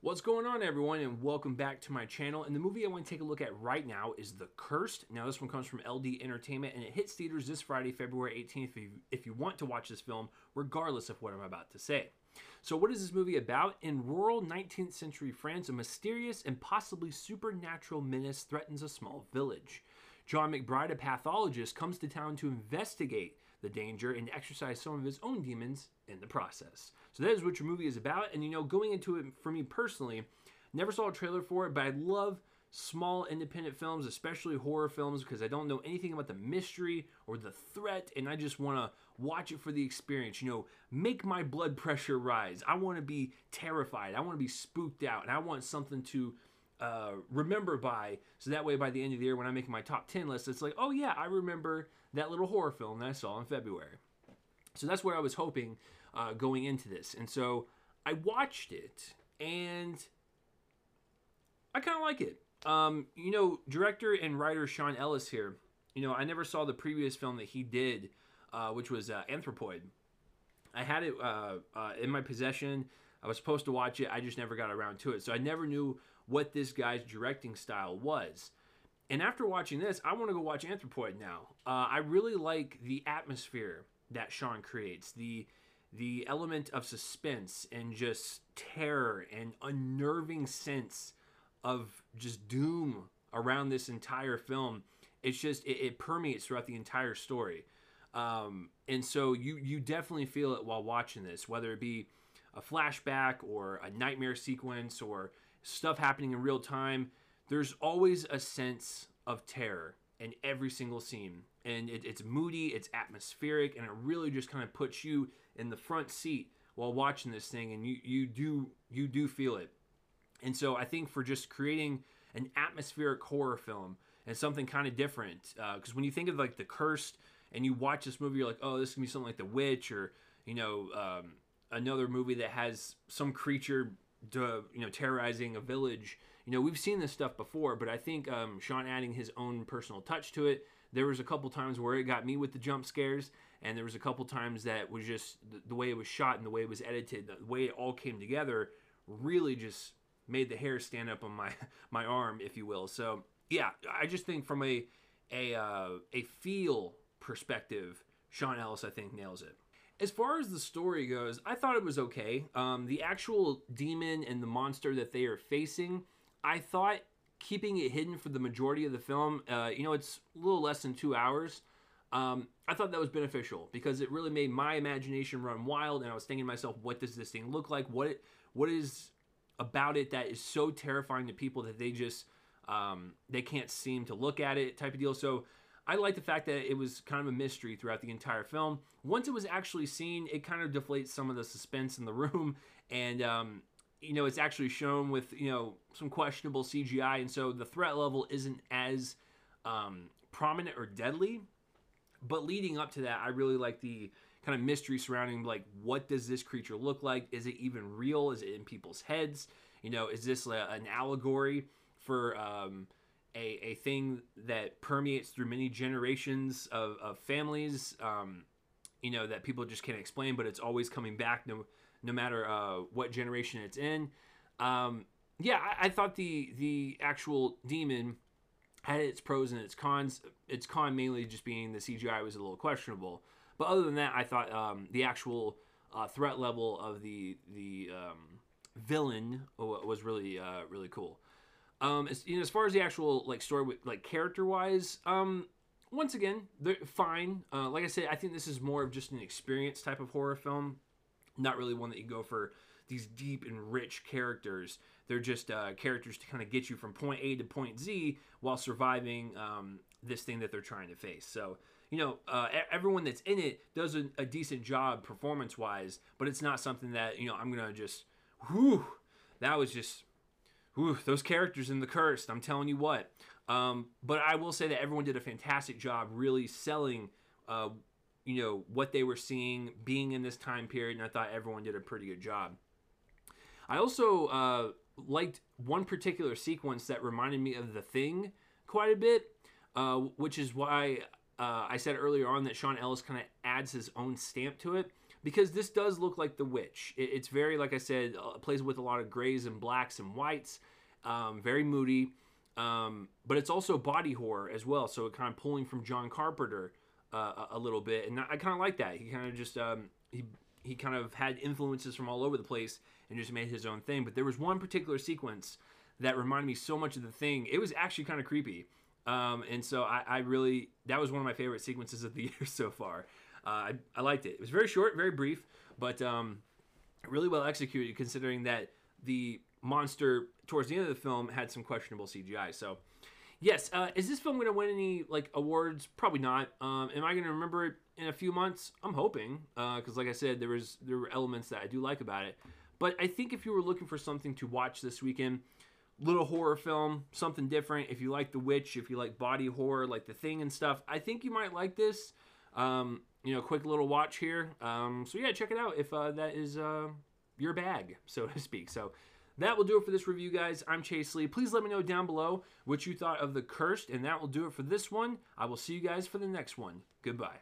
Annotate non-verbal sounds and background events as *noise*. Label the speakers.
Speaker 1: What's going on, everyone, and welcome back to my channel. And the movie I want to take a look at right now is The Cursed. Now, this one comes from LD Entertainment, and it hits theaters this Friday, February 18th, if you, if you want to watch this film, regardless of what I'm about to say. So, what is this movie about? In rural 19th century France, a mysterious and possibly supernatural menace threatens a small village. John McBride, a pathologist, comes to town to investigate the danger and exercise some of his own demons in the process. So that is what your movie is about. And you know, going into it for me personally, never saw a trailer for it, but I love small independent films, especially horror films, because I don't know anything about the mystery or the threat, and I just want to watch it for the experience. You know, make my blood pressure rise. I want to be terrified. I want to be spooked out, and I want something to uh, remember by. So that way, by the end of the year, when I'm making my top 10 list, it's like, oh yeah, I remember that little horror film that I saw in February. So that's what I was hoping uh, going into this. And so I watched it, and I kind of like it. Um, you know, director and writer Sean Ellis here. You know, I never saw the previous film that he did, uh, which was uh, Anthropoid. I had it uh, uh, in my possession. I was supposed to watch it. I just never got around to it. So I never knew what this guy's directing style was. And after watching this, I want to go watch Anthropoid now. Uh, I really like the atmosphere that Sean creates, the the element of suspense and just terror and unnerving sense of just doom around this entire film. It's just it, it permeates throughout the entire story, um, and so you you definitely feel it while watching this, whether it be a flashback or a nightmare sequence or stuff happening in real time. There's always a sense of terror in every single scene. And it, it's moody, it's atmospheric, and it really just kind of puts you in the front seat while watching this thing, and you you do you do feel it. And so I think for just creating an atmospheric horror film and something kind of different, because uh, when you think of like the cursed, and you watch this movie, you're like, oh, this is gonna be something like The Witch, or you know, um, another movie that has some creature, to, you know, terrorizing a village you know, we've seen this stuff before, but I think um, Sean adding his own personal touch to it. There was a couple times where it got me with the jump scares, and there was a couple times that was just the, the way it was shot and the way it was edited, the way it all came together, really just made the hair stand up on my *laughs* my arm, if you will. So yeah, I just think from a a uh, a feel perspective, Sean Ellis I think nails it. As far as the story goes, I thought it was okay. Um, the actual demon and the monster that they are facing I thought keeping it hidden for the majority of the film, uh, you know, it's a little less than two hours. Um, I thought that was beneficial because it really made my imagination run wild, and I was thinking to myself, what does this thing look like? What what is about it that is so terrifying to people that they just um, they can't seem to look at it, type of deal. So I like the fact that it was kind of a mystery throughout the entire film. Once it was actually seen, it kind of deflates some of the suspense in the room, *laughs* and um, you know, it's actually shown with, you know, some questionable CGI. And so the threat level isn't as um, prominent or deadly. But leading up to that, I really like the kind of mystery surrounding, like, what does this creature look like? Is it even real? Is it in people's heads? You know, is this a, an allegory for um, a, a thing that permeates through many generations of, of families? Um, you know, that people just can't explain, but it's always coming back no no matter uh, what generation it's in. Um, yeah, I, I, thought the the actual demon had its pros and its cons. Its con mainly just being the CGI was a little questionable, but other than that, I thought um, the actual uh, threat level of the the um, villain was really uh, really cool. Um, as, you know, as far as the actual like story, like character wise, um, once again, they're fine. Uh, like I said, I think this is more of just an experience type of horror film not really one that you go for these deep and rich characters. They're just uh, characters to kind of get you from point A to point Z while surviving um, this thing that they're trying to face. So, you know, uh, everyone that's in it does a, a decent job performance wise, but it's not something that, you know, I'm going to just, whew, that was just, whew, those characters in The Cursed, I'm telling you what. Um, but I will say that everyone did a fantastic job really selling uh, you know what they were seeing being in this time period and i thought everyone did a pretty good job i also uh, liked one particular sequence that reminded me of the thing quite a bit uh, which is why uh, I said earlier on that Sean Ellis kind of adds his own stamp to it because this does look like The Witch. It, it's very, like I said, uh, plays with a lot of grays and blacks and whites, um, very moody, um, but it's also body horror as well. So it kind of pulling from John Carpenter uh, a, a little bit, and I kind of like that. He kind of just um, he he kind of had influences from all over the place and just made his own thing. But there was one particular sequence that reminded me so much of the thing. It was actually kind of creepy. Um, and so I, I, really, that was one of my favorite sequences of the *laughs* year so far. Uh, I, I, liked it. It was very short, very brief, but um, really well executed considering that the monster towards the end of the film had some questionable CGI. So, yes, uh, is this film going to win any like awards? Probably not. Um, am I going to remember it in a few months? I'm hoping because, uh, like I said, there was there were elements that I do like about it. But I think if you were looking for something to watch this weekend, little horror film, something different. If you like The Witch, if you like body horror, like The Thing and stuff, I think you might like this. Um, you know, quick little watch here. Um, so yeah, check it out if uh, that is uh, your bag, *laughs* so to speak. So that will do it for this review, guys. I'm Chase Lee. Please let me know down below what you thought of The Cursed, and that will do it for this one. I will see you guys for the next one. Goodbye.